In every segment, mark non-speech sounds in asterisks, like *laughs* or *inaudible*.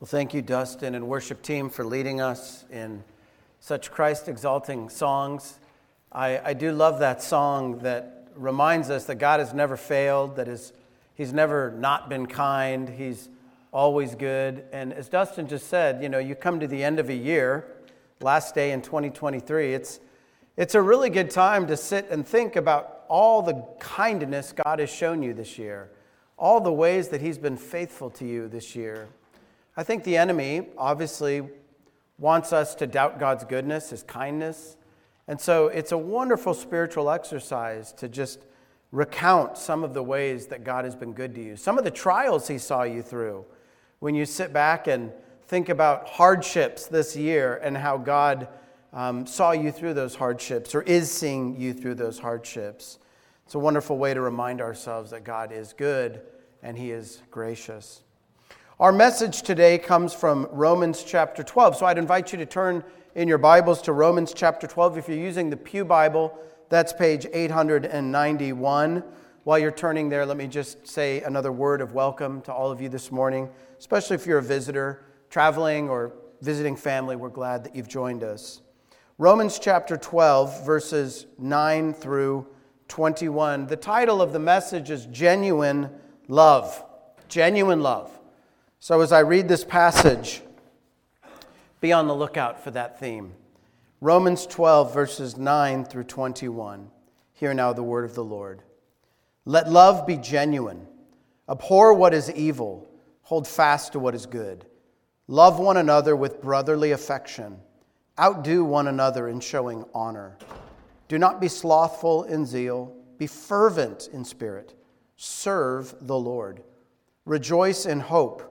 Well, thank you, Dustin and worship team, for leading us in such Christ exalting songs. I, I do love that song that reminds us that God has never failed, that is, He's never not been kind, He's always good. And as Dustin just said, you know, you come to the end of a year, last day in 2023, it's, it's a really good time to sit and think about all the kindness God has shown you this year, all the ways that He's been faithful to you this year. I think the enemy obviously wants us to doubt God's goodness, his kindness. And so it's a wonderful spiritual exercise to just recount some of the ways that God has been good to you, some of the trials he saw you through. When you sit back and think about hardships this year and how God um, saw you through those hardships or is seeing you through those hardships, it's a wonderful way to remind ourselves that God is good and he is gracious. Our message today comes from Romans chapter 12. So I'd invite you to turn in your Bibles to Romans chapter 12. If you're using the Pew Bible, that's page 891. While you're turning there, let me just say another word of welcome to all of you this morning, especially if you're a visitor, traveling, or visiting family. We're glad that you've joined us. Romans chapter 12, verses 9 through 21. The title of the message is Genuine Love. Genuine Love. So, as I read this passage, be on the lookout for that theme. Romans 12, verses 9 through 21. Hear now the word of the Lord. Let love be genuine. Abhor what is evil. Hold fast to what is good. Love one another with brotherly affection. Outdo one another in showing honor. Do not be slothful in zeal. Be fervent in spirit. Serve the Lord. Rejoice in hope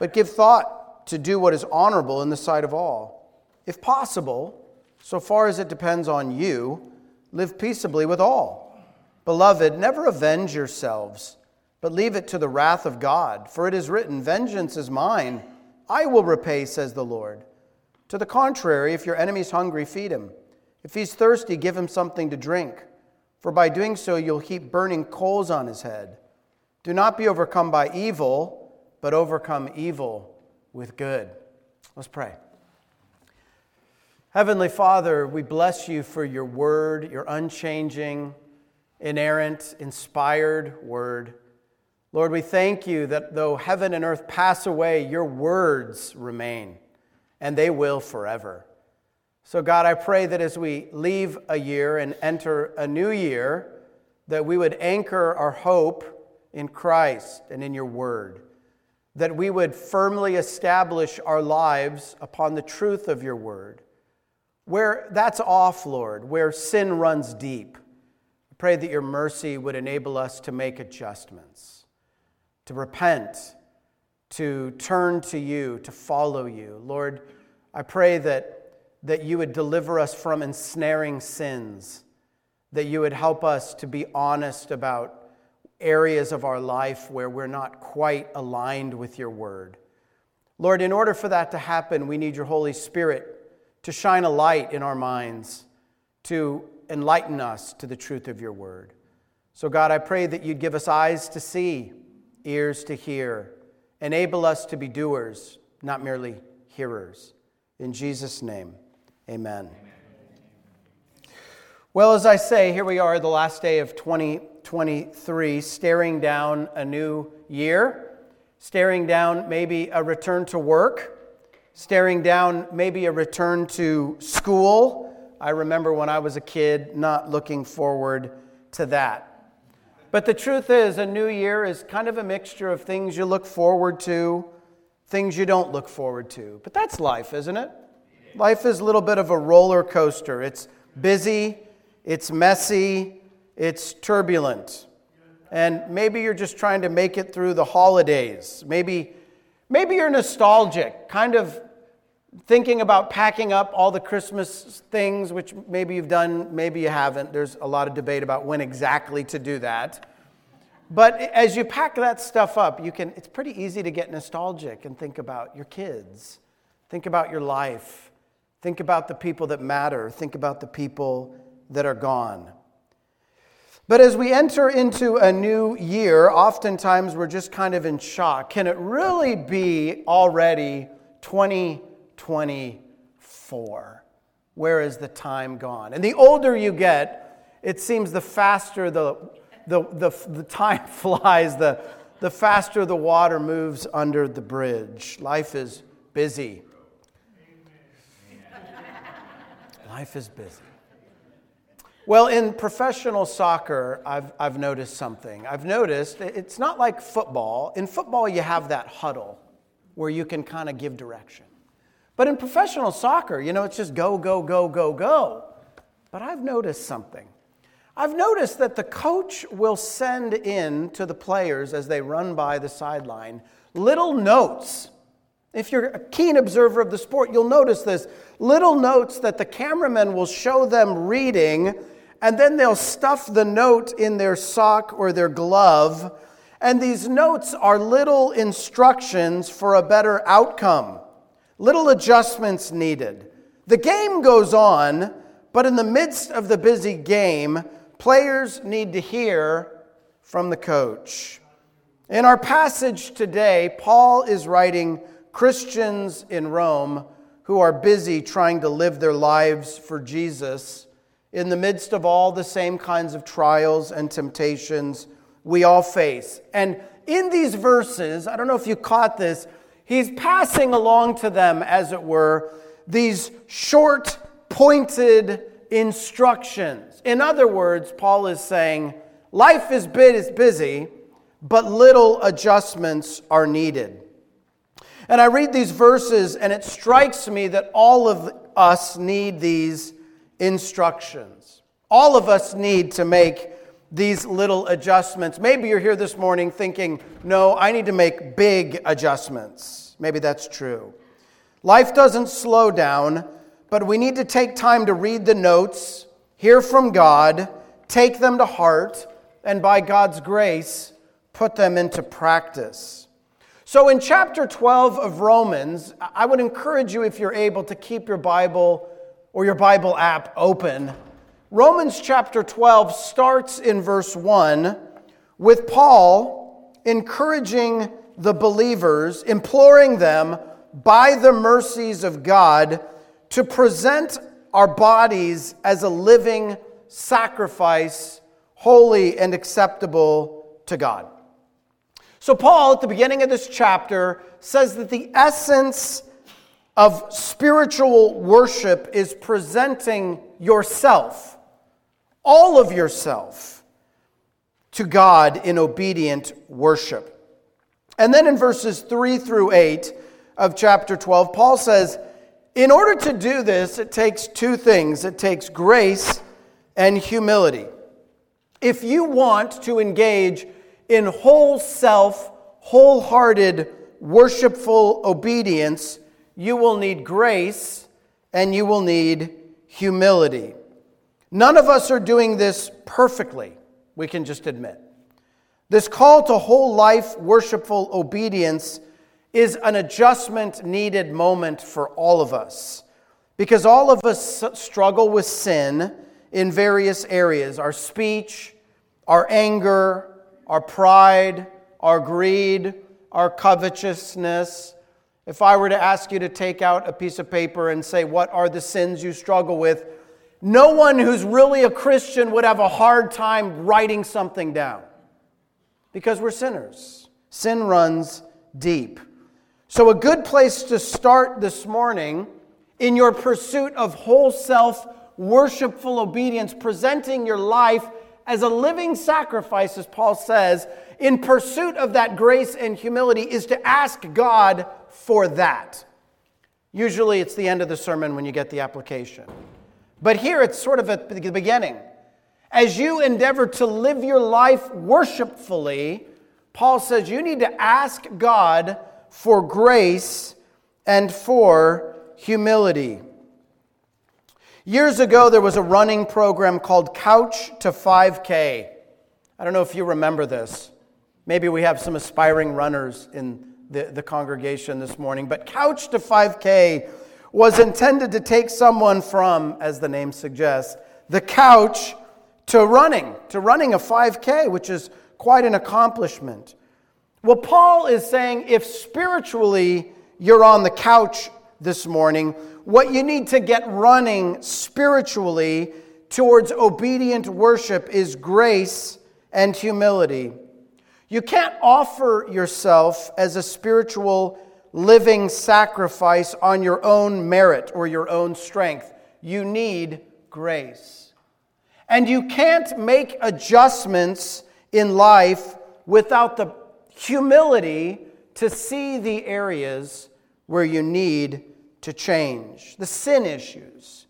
but give thought to do what is honorable in the sight of all. If possible, so far as it depends on you, live peaceably with all. Beloved, never avenge yourselves, but leave it to the wrath of God. For it is written, Vengeance is mine, I will repay, says the Lord. To the contrary, if your enemy is hungry, feed him. If he's thirsty, give him something to drink, for by doing so you'll heap burning coals on his head. Do not be overcome by evil but overcome evil with good. Let's pray. Heavenly Father, we bless you for your word, your unchanging, inerrant, inspired word. Lord, we thank you that though heaven and earth pass away, your words remain, and they will forever. So, God, I pray that as we leave a year and enter a new year, that we would anchor our hope in Christ and in your word that we would firmly establish our lives upon the truth of your word. Where that's off, Lord, where sin runs deep, I pray that your mercy would enable us to make adjustments, to repent, to turn to you, to follow you. Lord, I pray that, that you would deliver us from ensnaring sins, that you would help us to be honest about areas of our life where we're not quite aligned with your word. Lord, in order for that to happen, we need your Holy Spirit to shine a light in our minds, to enlighten us to the truth of your word. So, God, I pray that you'd give us eyes to see, ears to hear, enable us to be doers, not merely hearers. In Jesus' name, amen. Well, as I say, here we are, the last day of 2023, staring down a new year, staring down maybe a return to work, staring down maybe a return to school. I remember when I was a kid not looking forward to that. But the truth is, a new year is kind of a mixture of things you look forward to, things you don't look forward to. But that's life, isn't it? Life is a little bit of a roller coaster. It's busy, it's messy, it's turbulent. And maybe you're just trying to make it through the holidays. Maybe, Maybe you're nostalgic, kind of thinking about packing up all the Christmas things, which maybe you've done, maybe you haven't. There's a lot of debate about when exactly to do that. But as you pack that stuff up, you can, it's pretty easy to get nostalgic and think about your kids, think about your life, think about the people that matter, think about the people that are gone. But as we enter into a new year, oftentimes we're just kind of in shock. Can it really be already 2024? Where is the time gone? And the older you get, it seems the faster the the, the, the time *laughs* flies, the, the faster the water moves under the bridge. Life is busy. Life is busy. Well, in professional soccer, I've, I've noticed something. I've noticed it's not like football. In football, you have that huddle where you can kind of give direction. But in professional soccer, you know, it's just go, go, go, go, go. But I've noticed something. I've noticed that the coach will send in to the players as they run by the sideline little notes. If you're a keen observer of the sport, you'll notice this little notes that the cameraman will show them reading, and then they'll stuff the note in their sock or their glove. And these notes are little instructions for a better outcome, little adjustments needed. The game goes on, but in the midst of the busy game, Players need to hear from the coach. In our passage today, Paul is writing Christians in Rome who are busy trying to live their lives for Jesus in the midst of all the same kinds of trials and temptations we all face. And in these verses, I don't know if you caught this, he's passing along to them, as it were, these short, pointed instructions. In other words, Paul is saying life is busy, but little adjustments are needed. And I read these verses, and it strikes me that all of us need these instructions. All of us need to make these little adjustments. Maybe you're here this morning thinking, no, I need to make big adjustments. Maybe that's true. Life doesn't slow down, but we need to take time to read the notes, hear from God, take them to heart, and by God's grace, put them into practice. So, in chapter 12 of Romans, I would encourage you, if you're able, to keep your Bible or your Bible app open. Romans chapter 12 starts in verse 1 with Paul encouraging the believers, imploring them by the mercies of God to present our bodies as a living sacrifice, holy and acceptable to God. So, Paul, at the beginning of this chapter, says that the essence of spiritual worship is presenting yourself, all of yourself, to God in obedient worship. And then in verses 3 through 8 of chapter 12, Paul says, in order to do this, it takes two things it takes grace and humility. If you want to engage in whole self, wholehearted, worshipful obedience, you will need grace and you will need humility. None of us are doing this perfectly, we can just admit. This call to whole life worshipful obedience is an adjustment needed moment for all of us. Because all of us struggle with sin in various areas our speech, our anger, our pride, our greed, our covetousness. If I were to ask you to take out a piece of paper and say, What are the sins you struggle with? No one who's really a Christian would have a hard time writing something down because we're sinners. Sin runs deep. So, a good place to start this morning in your pursuit of whole self, worshipful obedience, presenting your life as a living sacrifice, as Paul says, in pursuit of that grace and humility, is to ask God for that. Usually, it's the end of the sermon when you get the application. But here, it's sort of at the beginning. As you endeavor to live your life worshipfully, Paul says you need to ask God for grace and for humility. Years ago, there was a running program called Couch to 5K. I don't know if you remember this. Maybe we have some aspiring runners in the, the congregation this morning. But Couch to 5K was intended to take someone from, as the name suggests, the couch to running, to running a 5K, which is quite an accomplishment. Well, Paul is saying if spiritually you're on the couch this morning, what you need to get running spiritually towards obedient worship is grace and humility. You can't offer yourself as a spiritual living sacrifice on your own merit or your own strength. You need grace. And you can't make adjustments in life without the humility to see the areas where you need to change, the sin issues.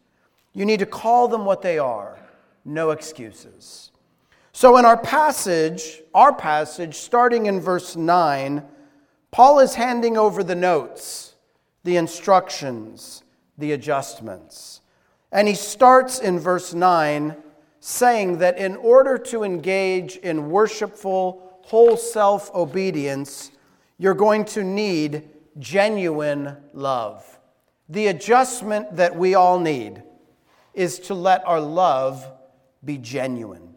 You need to call them what they are, no excuses. So, in our passage, our passage, starting in verse 9, Paul is handing over the notes, the instructions, the adjustments. And he starts in verse 9 saying that in order to engage in worshipful, whole self obedience, you're going to need genuine love. The adjustment that we all need is to let our love be genuine.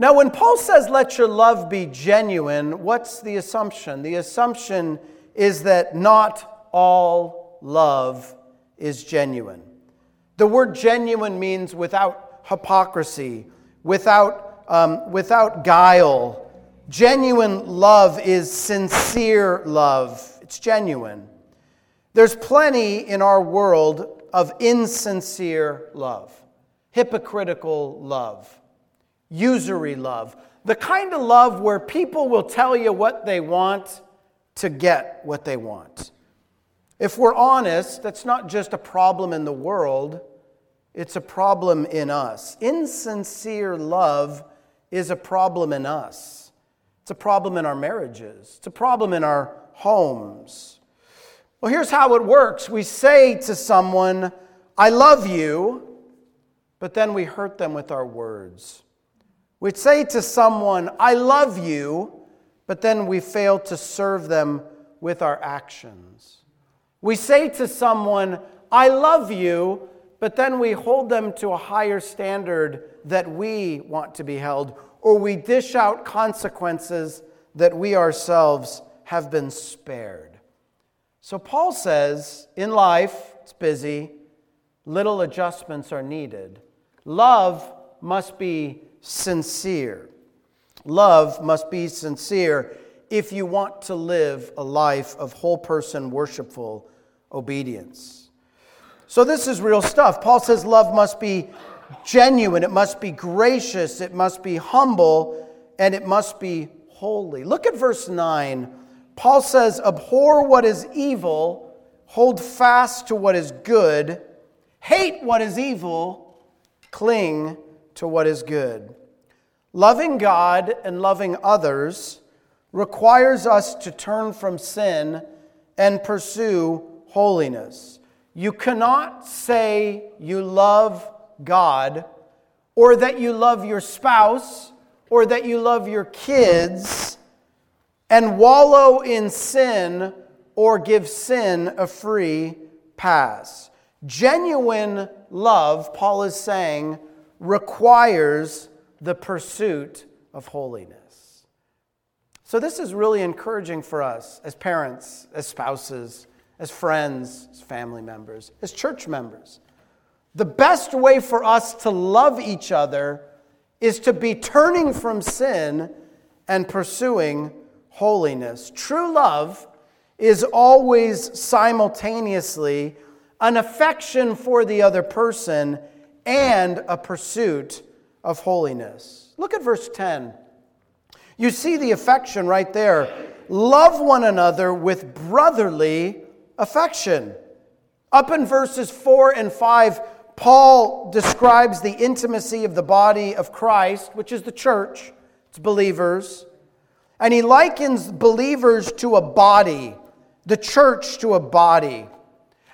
Now, when Paul says, let your love be genuine, what's the assumption? The assumption is that not all love is genuine. The word genuine means without hypocrisy, without, um, without guile. Genuine love is sincere love, it's genuine. There's plenty in our world of insincere love, hypocritical love, usury love, the kind of love where people will tell you what they want to get what they want. If we're honest, that's not just a problem in the world, it's a problem in us. Insincere love is a problem in us. It's a problem in our marriages. It's a problem in our homes. Well, here's how it works we say to someone, I love you, but then we hurt them with our words. We say to someone, I love you, but then we fail to serve them with our actions. We say to someone, I love you, but then we hold them to a higher standard that we want to be held, or we dish out consequences that we ourselves have been spared. So Paul says in life, it's busy, little adjustments are needed. Love must be sincere. Love must be sincere if you want to live a life of whole person worshipful obedience. So, this is real stuff. Paul says love must be genuine, it must be gracious, it must be humble, and it must be holy. Look at verse 9 Paul says, Abhor what is evil, hold fast to what is good, hate what is evil, cling to what is good. Loving God and loving others requires us to turn from sin and pursue holiness. You cannot say you love God or that you love your spouse or that you love your kids and wallow in sin or give sin a free pass. Genuine love, Paul is saying, requires the pursuit of holiness. So, this is really encouraging for us as parents, as spouses, as friends, as family members, as church members. The best way for us to love each other is to be turning from sin and pursuing holiness. True love is always simultaneously an affection for the other person and a pursuit of holiness. Look at verse 10. You see the affection right there. Love one another with brotherly affection. Up in verses 4 and 5, Paul describes the intimacy of the body of Christ, which is the church, it's believers. And he likens believers to a body, the church to a body.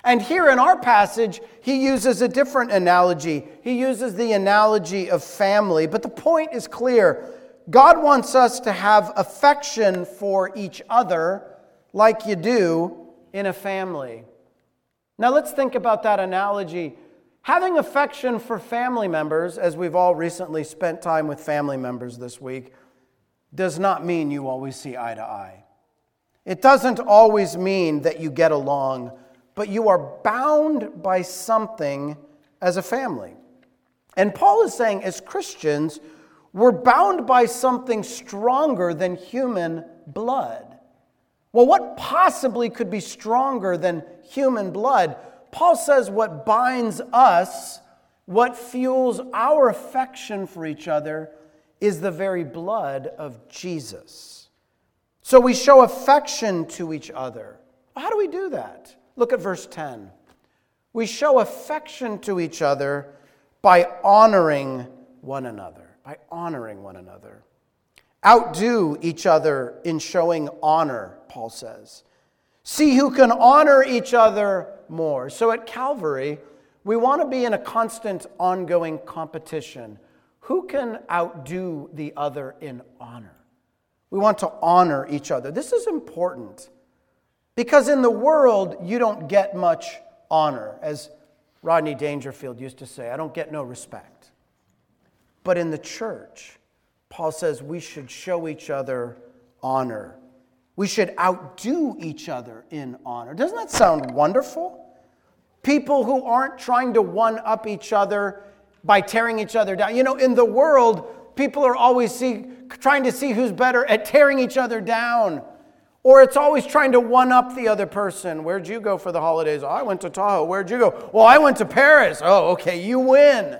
And here in our passage, he uses a different analogy. He uses the analogy of family. But the point is clear God wants us to have affection for each other like you do in a family. Now let's think about that analogy. Having affection for family members, as we've all recently spent time with family members this week, does not mean you always see eye to eye. It doesn't always mean that you get along but you are bound by something as a family. And Paul is saying, as Christians, we're bound by something stronger than human blood. Well, what possibly could be stronger than human blood? Paul says what binds us, what fuels our affection for each other, is the very blood of Jesus. So we show affection to each other. How do we do that? Look at verse 10. We show affection to each other by honoring one another. By honoring one another. Outdo each other in showing honor, Paul says. See who can honor each other more. So at Calvary, we want to be in a constant, ongoing competition. Who can outdo the other in honor? We want to honor each other. This is important. Because in the world, you don't get much honor. As Rodney Dangerfield used to say, I don't get no respect. But in the church, Paul says we should show each other honor. We should outdo each other in honor. Doesn't that sound wonderful? People who aren't trying to one up each other by tearing each other down. You know, in the world, people are always see, trying to see who's better at tearing each other down or it's always trying to one up the other person. Where'd you go for the holidays? Oh, I went to Tahoe. Where'd you go? Well, I went to Paris. Oh, okay, you win.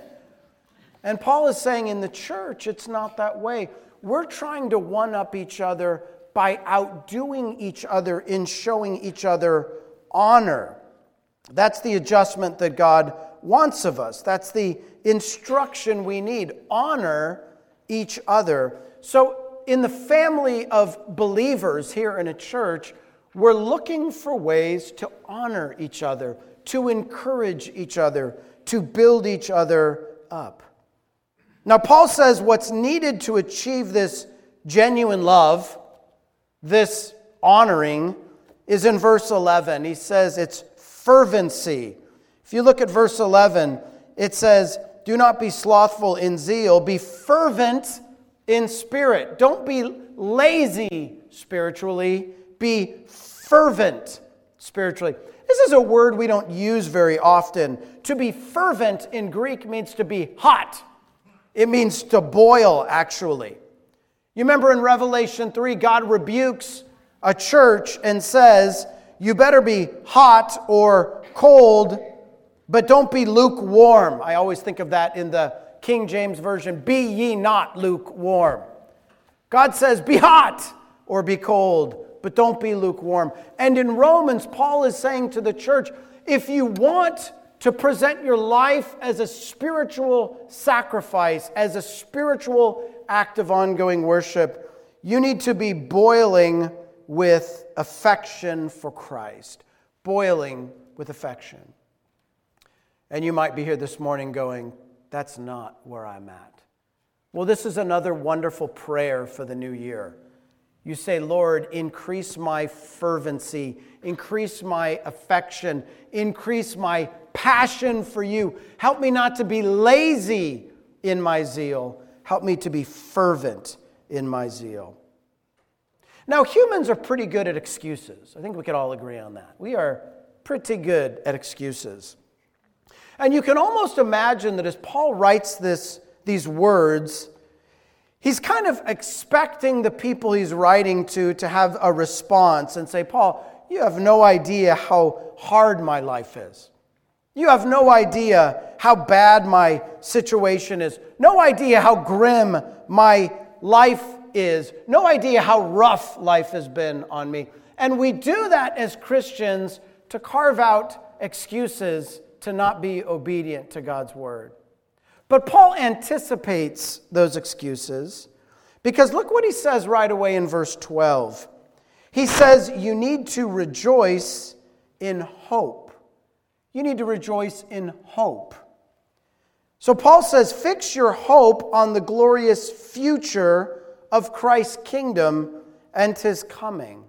And Paul is saying in the church, it's not that way. We're trying to one up each other by outdoing each other in showing each other honor. That's the adjustment that God wants of us. That's the instruction we need. Honor each other. So in the family of believers here in a church, we're looking for ways to honor each other, to encourage each other, to build each other up. Now, Paul says what's needed to achieve this genuine love, this honoring, is in verse 11. He says it's fervency. If you look at verse 11, it says, Do not be slothful in zeal, be fervent in spirit. Don't be lazy spiritually, be fervent spiritually. This is a word we don't use very often. To be fervent in Greek means to be hot, it means to boil, actually. You remember in Revelation 3, God rebukes a church and says, You better be hot or cold, but don't be lukewarm. I always think of that in the King James Version, be ye not lukewarm. God says, be hot or be cold, but don't be lukewarm. And in Romans, Paul is saying to the church, if you want to present your life as a spiritual sacrifice, as a spiritual act of ongoing worship, you need to be boiling with affection for Christ. Boiling with affection. And you might be here this morning going, that's not where I'm at. Well, this is another wonderful prayer for the new year. You say, Lord, increase my fervency, increase my affection, increase my passion for you. Help me not to be lazy in my zeal. Help me to be fervent in my zeal. Now, humans are pretty good at excuses. I think we could all agree on that. We are pretty good at excuses. And you can almost imagine that as Paul writes this, these words, he's kind of expecting the people he's writing to to have a response and say, Paul, you have no idea how hard my life is. You have no idea how bad my situation is. No idea how grim my life is. No idea how rough life has been on me. And we do that as Christians to carve out excuses to not be obedient to God's word. But Paul anticipates those excuses Because look what he says right away in verse 12. He says, You need to rejoice in hope. You need to rejoice in hope. So Paul says, Fix your hope on the glorious future of Christ's kingdom and his coming.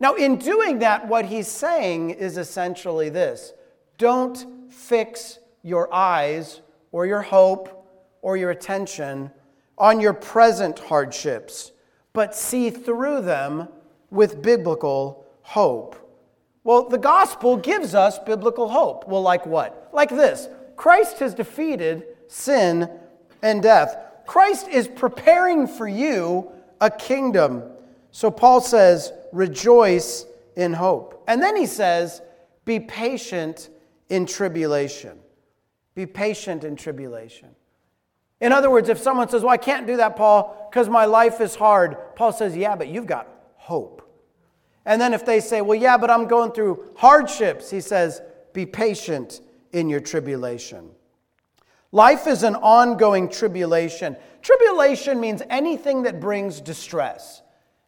Now, in doing that, what he's saying is essentially this don't fix your eyes or your hope or your attention on your present hardships, but see through them with biblical hope. Well, the gospel gives us biblical hope. Well, like what? Like this Christ has defeated sin and death. Christ is preparing for you a kingdom. So Paul says, rejoice in hope. And then he says, be patient in tribulation. Be patient in tribulation. In other words, if someone says, Well, I can't do that, Paul, because my life is hard, Paul says, Yeah, but you've got hope. And then if they say, Well, yeah, but I'm going through hardships, he says, Be patient in your tribulation. Life is an ongoing tribulation. Tribulation means anything that brings distress,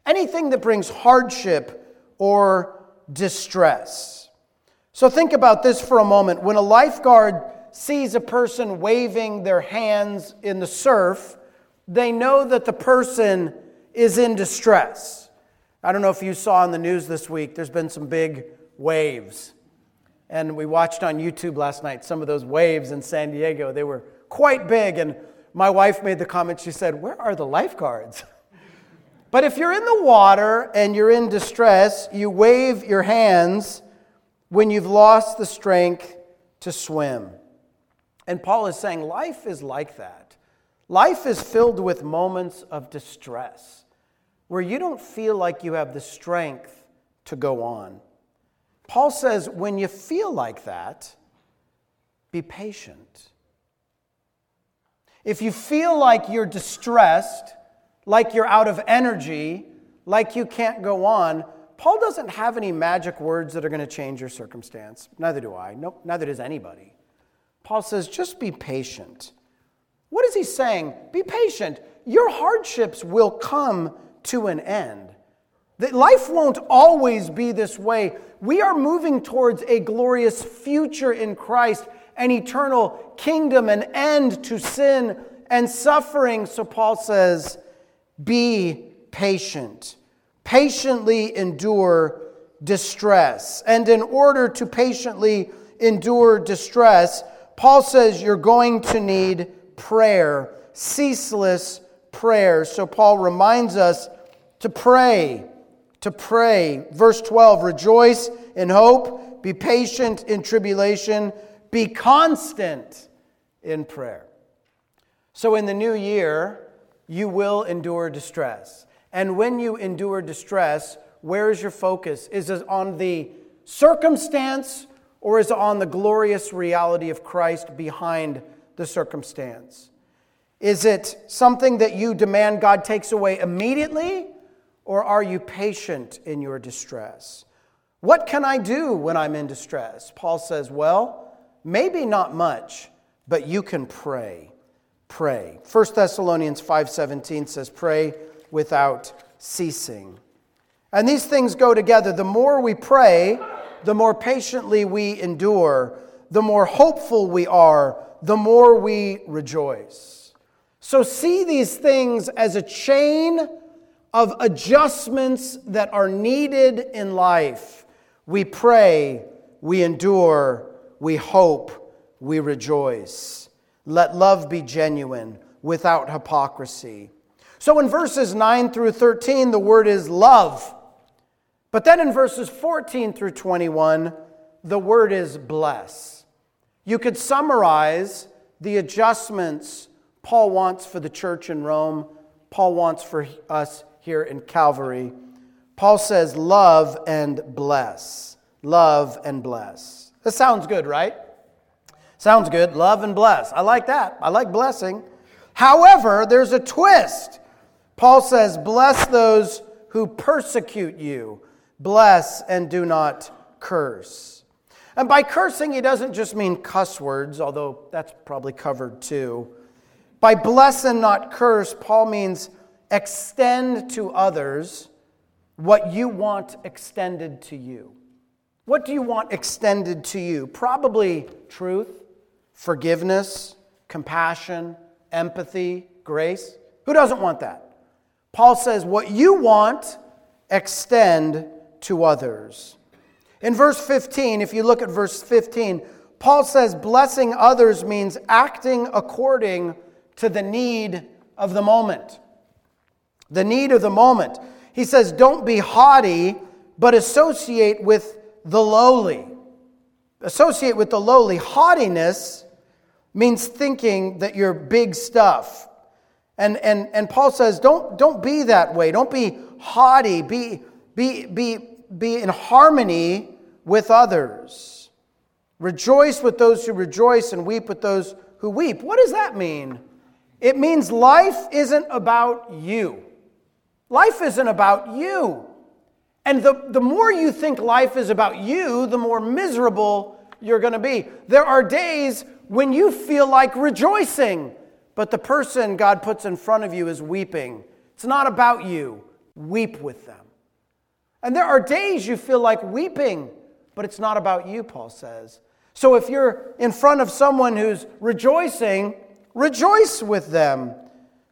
anything that brings hardship or distress. So think about this for a moment. When a lifeguard sees a person waving their hands in the surf, they know that the person is in distress. I don't know if you saw in the news this week, there's been some big waves. And we watched on YouTube last night some of those waves in San Diego. They were quite big. And my wife made the comment, she said, Where are the lifeguards? *laughs* But if you're in the water and you're in distress, you wave your hands when you've lost the strength to swim. And Paul is saying life is like that. Life is filled with moments of distress where you don't feel like you have the strength to go on. Paul says, when you feel like that, be patient. If you feel like you're distressed, like you're out of energy, like you can't go on, Paul doesn't have any magic words that are going to change your circumstance. Neither do I. Nope, neither does anybody. Paul says, just be patient. What is he saying? Be patient. Your hardships will come to an end. That life won't always be this way. We are moving towards a glorious future in Christ, an eternal kingdom, an end to sin and suffering. So Paul says, be patient. Patiently endure distress. And in order to patiently endure distress, Paul says you're going to need prayer, ceaseless prayer. So Paul reminds us to pray, to pray. Verse 12 rejoice in hope, be patient in tribulation, be constant in prayer. So in the new year, you will endure distress. And when you endure distress, where is your focus? Is it on the circumstance or is it on the glorious reality of Christ behind the circumstance? Is it something that you demand God takes away immediately, or are you patient in your distress? What can I do when I'm in distress? Paul says, Well, maybe not much, but you can pray. Pray. 1 Thessalonians 5:17 says, Pray without ceasing. And these things go together. The more we pray, the more patiently we endure, the more hopeful we are, the more we rejoice. So see these things as a chain of adjustments that are needed in life. We pray, we endure, we hope, we rejoice. Let love be genuine without hypocrisy. So in verses 9 through 13, the word is love. But then in verses 14 through 21, the word is bless. You could summarize the adjustments Paul wants for the church in Rome, Paul wants for us here in Calvary. Paul says, Love and bless. Love and bless. That sounds good, right? Sounds good. Love and bless. I like that. I like blessing. However, there's a twist. Paul says, Bless those who persecute you bless and do not curse. And by cursing, he doesn't just mean cuss words, although that's probably covered too. By bless and not curse, Paul means extend to others what you want extended to you. What do you want extended to you? Probably truth, forgiveness, compassion, empathy, grace. Who doesn't want that? Paul says, What you want, extend to others. In verse 15, if you look at verse 15, Paul says blessing others means acting according to the need of the moment. The need of the moment. He says, don't be haughty, but associate with the lowly. Associate with the lowly. Haughtiness means thinking that you're big stuff. And, and, and Paul says, don't, don't be that way. Don't be haughty. Be, be, be, be in harmony with others. Rejoice with those who rejoice and weep with those who weep. What does that mean? It means life isn't about you. Life isn't about you. And the, the more you think life is about you, the more miserable you're going to be. There are days when you feel like rejoicing, but the person God puts in front of you is weeping. It's not about you. Weep with them. And there are days you feel like weeping, but it's not about you, Paul says. So if you're in front of someone who's rejoicing, rejoice with them.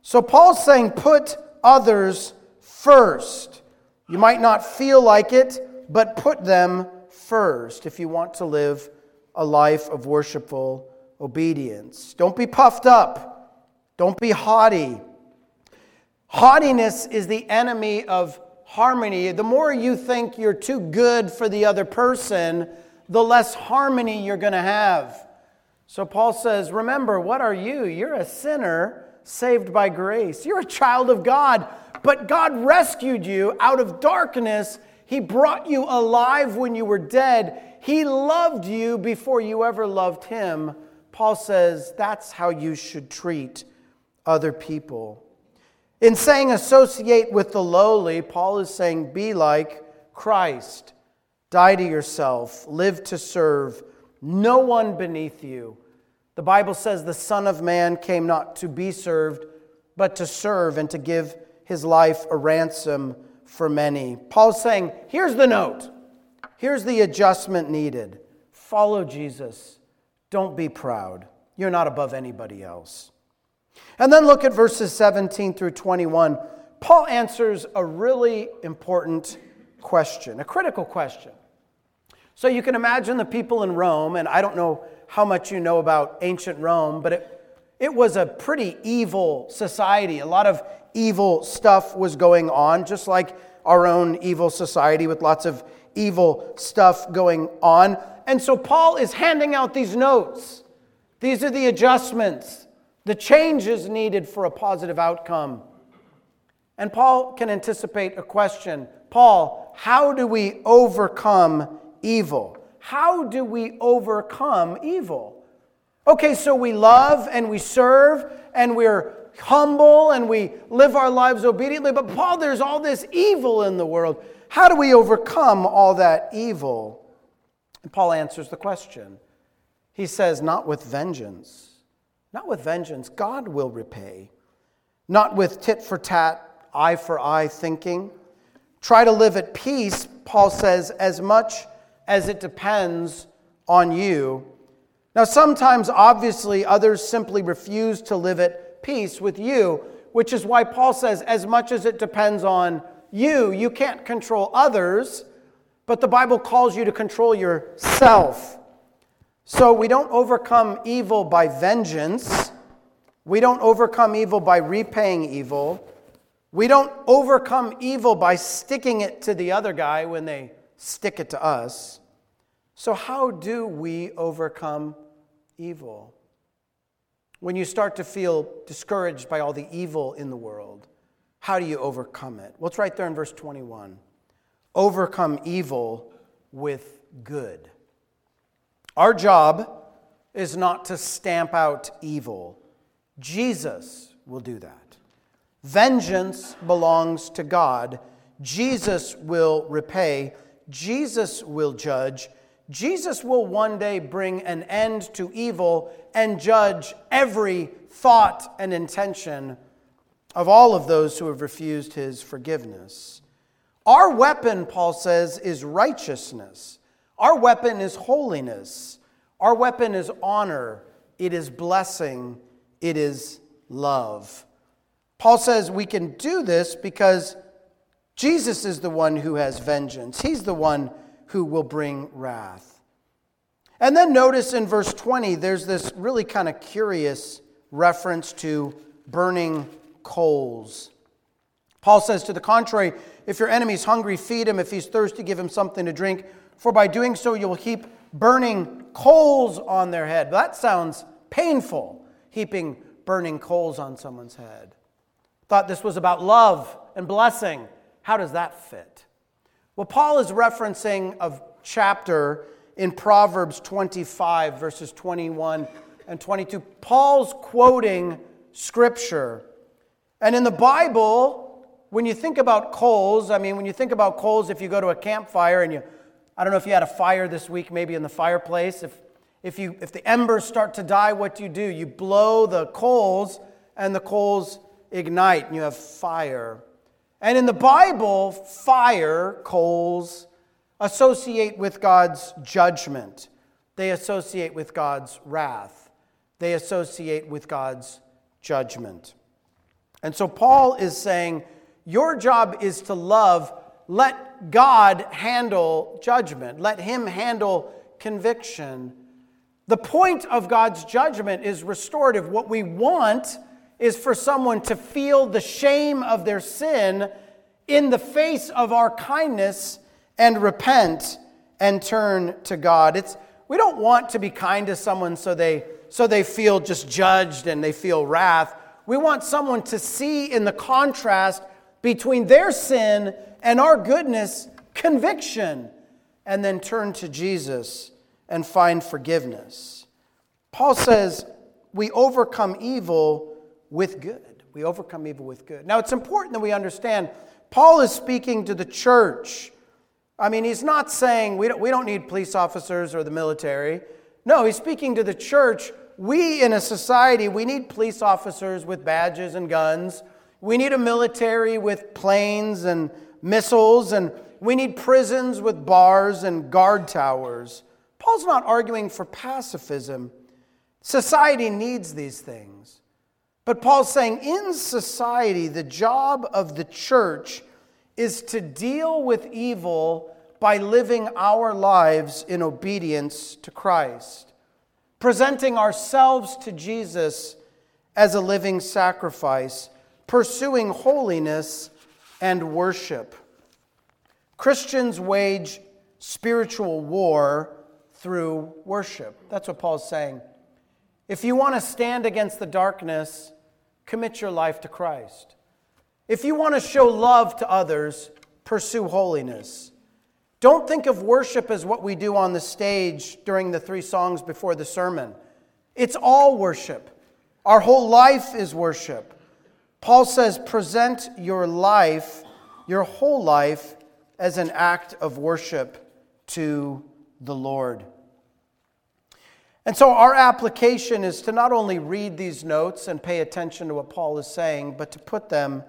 So Paul's saying, put others first. You might not feel like it, but put them first if you want to live a life of worshipful obedience. Don't be puffed up. Don't be haughty. Haughtiness is the enemy of harmony. The more you think you're too good for the other person, the less harmony you're going to have. So Paul says, Remember, what are you? You're a sinner saved by grace. You're a child of God, but God rescued you out of darkness. He brought you alive when you were dead. He loved you before you ever loved Him. Paul says that's how you should treat other people. In saying associate with the lowly, Paul is saying be like Christ. Die to yourself, live to serve, no one beneath you. The Bible says the Son of Man came not to be served, but to serve and to give his life a ransom for many. Paul's saying, here's the note, here's the adjustment needed. Follow Jesus. Don't be proud. You're not above anybody else. And then look at verses 17 through 21. Paul answers a really important question, a critical question. So you can imagine the people in Rome, and I don't know how much you know about ancient Rome, but it, it was a pretty evil society. A lot of evil stuff was going on, just like our own evil society with lots of evil stuff going on. And so Paul is handing out these notes. These are the adjustments, the changes needed for a positive outcome. And Paul can anticipate a question Paul, how do we overcome evil? How do we overcome evil? Okay, so we love and we serve and we're humble and we live our lives obediently, but Paul, there's all this evil in the world. How do we overcome all that evil? And Paul answers the question. He says, Not with vengeance. Not with vengeance. God will repay. Not with tit for tat, eye for eye thinking. Try to live at peace, Paul says, as much as it depends on you. Now, sometimes, obviously, others simply refuse to live at peace with you, which is why Paul says, as much as it depends on you, you can't control others, but the Bible calls you to control yourself. So we don't overcome evil by vengeance. We don't overcome evil by repaying evil. We don't overcome evil by sticking it to the other guy when they stick it to us. So, how do we overcome evil? When you start to feel discouraged by all the evil in the world, how do you overcome it? Well, it's right there in verse 21. Overcome evil with good. Our job is not to stamp out evil, Jesus will do that. Vengeance belongs to God. Jesus will repay. Jesus will judge. Jesus will one day bring an end to evil and judge every thought and intention of all of those who have refused his forgiveness. Our weapon, Paul says, is righteousness. Our weapon is holiness. Our weapon is honor. It is blessing. It is love. Paul says we can do this because Jesus is the one who has vengeance. He's the one who will bring wrath. And then notice in verse 20, there's this really kind of curious reference to burning coals. Paul says, to the contrary, if your enemy's hungry, feed him. If he's thirsty, give him something to drink. For by doing so, you will heap burning coals on their head. That sounds painful, heaping burning coals on someone's head. Thought this was about love and blessing. How does that fit? Well, Paul is referencing a chapter in Proverbs 25, verses 21 and 22. Paul's quoting scripture. And in the Bible, when you think about coals, I mean, when you think about coals, if you go to a campfire and you, I don't know if you had a fire this week, maybe in the fireplace, if, if, you, if the embers start to die, what do you do? You blow the coals, and the coals ignite, and you have fire. And in the Bible, fire, coals, associate with God's judgment. They associate with God's wrath. They associate with God's judgment. And so Paul is saying, Your job is to love. Let God handle judgment, let Him handle conviction. The point of God's judgment is restorative. What we want is for someone to feel the shame of their sin in the face of our kindness and repent and turn to God. It's, we don't want to be kind to someone so they, so they feel just judged and they feel wrath. We want someone to see in the contrast between their sin and our goodness conviction and then turn to Jesus and find forgiveness. Paul says we overcome evil with good. We overcome evil with good. Now, it's important that we understand Paul is speaking to the church. I mean, he's not saying we don't, we don't need police officers or the military. No, he's speaking to the church we in a society, we need police officers with badges and guns. We need a military with planes and missiles, and we need prisons with bars and guard towers. Paul's not arguing for pacifism. Society needs these things. But Paul's saying in society, the job of the church is to deal with evil by living our lives in obedience to Christ presenting ourselves to Jesus as a living sacrifice, pursuing holiness and worship. Christians wage spiritual war through worship. That's what Paul's saying. If you want to stand against the darkness, commit your life to Christ. If you want to show love to others, pursue holiness. Don't think of worship as what we do on the stage during the three songs before the sermon. It's all worship. Our whole life is worship. Paul says, present your life, your whole life, as an act of worship to the Lord. And so, our application is to not only read these notes and pay attention to what Paul is saying, but to put them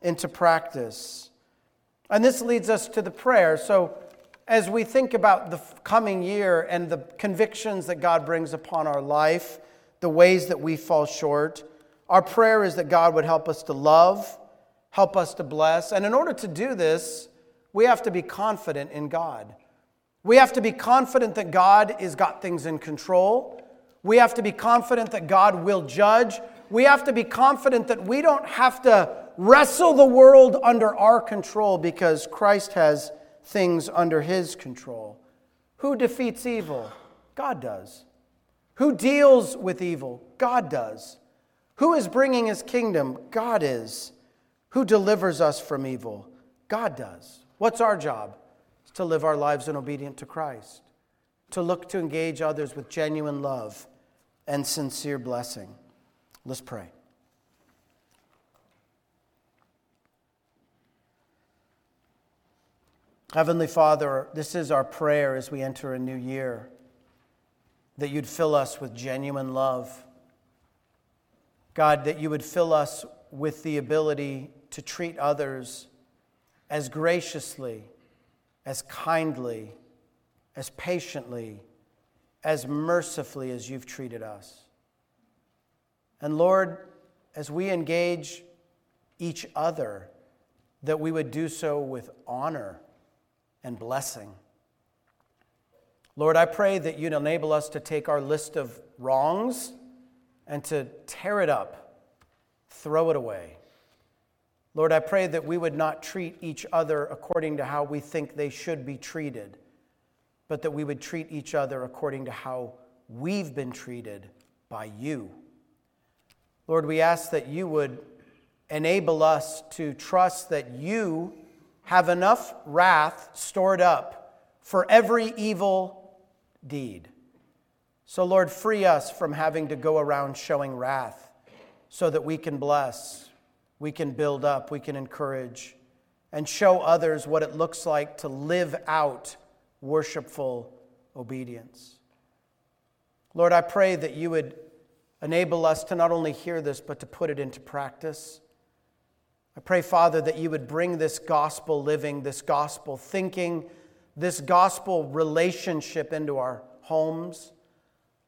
into practice. And this leads us to the prayer. So, as we think about the coming year and the convictions that God brings upon our life, the ways that we fall short, our prayer is that God would help us to love, help us to bless. And in order to do this, we have to be confident in God. We have to be confident that God has got things in control. We have to be confident that God will judge. We have to be confident that we don't have to wrestle the world under our control because Christ has things under his control. Who defeats evil? God does. Who deals with evil? God does. Who is bringing his kingdom? God is. Who delivers us from evil? God does. What's our job? It's to live our lives in obedience to Christ, to look to engage others with genuine love and sincere blessing. Let's pray. Heavenly Father, this is our prayer as we enter a new year that you'd fill us with genuine love. God, that you would fill us with the ability to treat others as graciously, as kindly, as patiently, as mercifully as you've treated us. And Lord, as we engage each other, that we would do so with honor and blessing. Lord, I pray that you'd enable us to take our list of wrongs and to tear it up, throw it away. Lord, I pray that we would not treat each other according to how we think they should be treated, but that we would treat each other according to how we've been treated by you. Lord, we ask that you would enable us to trust that you have enough wrath stored up for every evil deed. So, Lord, free us from having to go around showing wrath so that we can bless, we can build up, we can encourage, and show others what it looks like to live out worshipful obedience. Lord, I pray that you would enable us to not only hear this, but to put it into practice. I pray, Father, that you would bring this gospel living, this gospel thinking, this gospel relationship into our homes.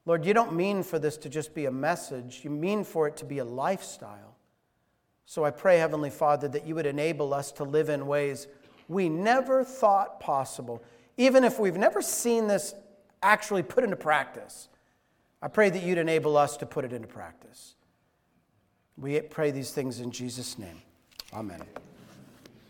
Lord, you don't mean for this to just be a message, you mean for it to be a lifestyle. So I pray, Heavenly Father, that you would enable us to live in ways we never thought possible, even if we've never seen this actually put into practice. I pray that you'd enable us to put it into practice. We pray these things in Jesus' name. Amen.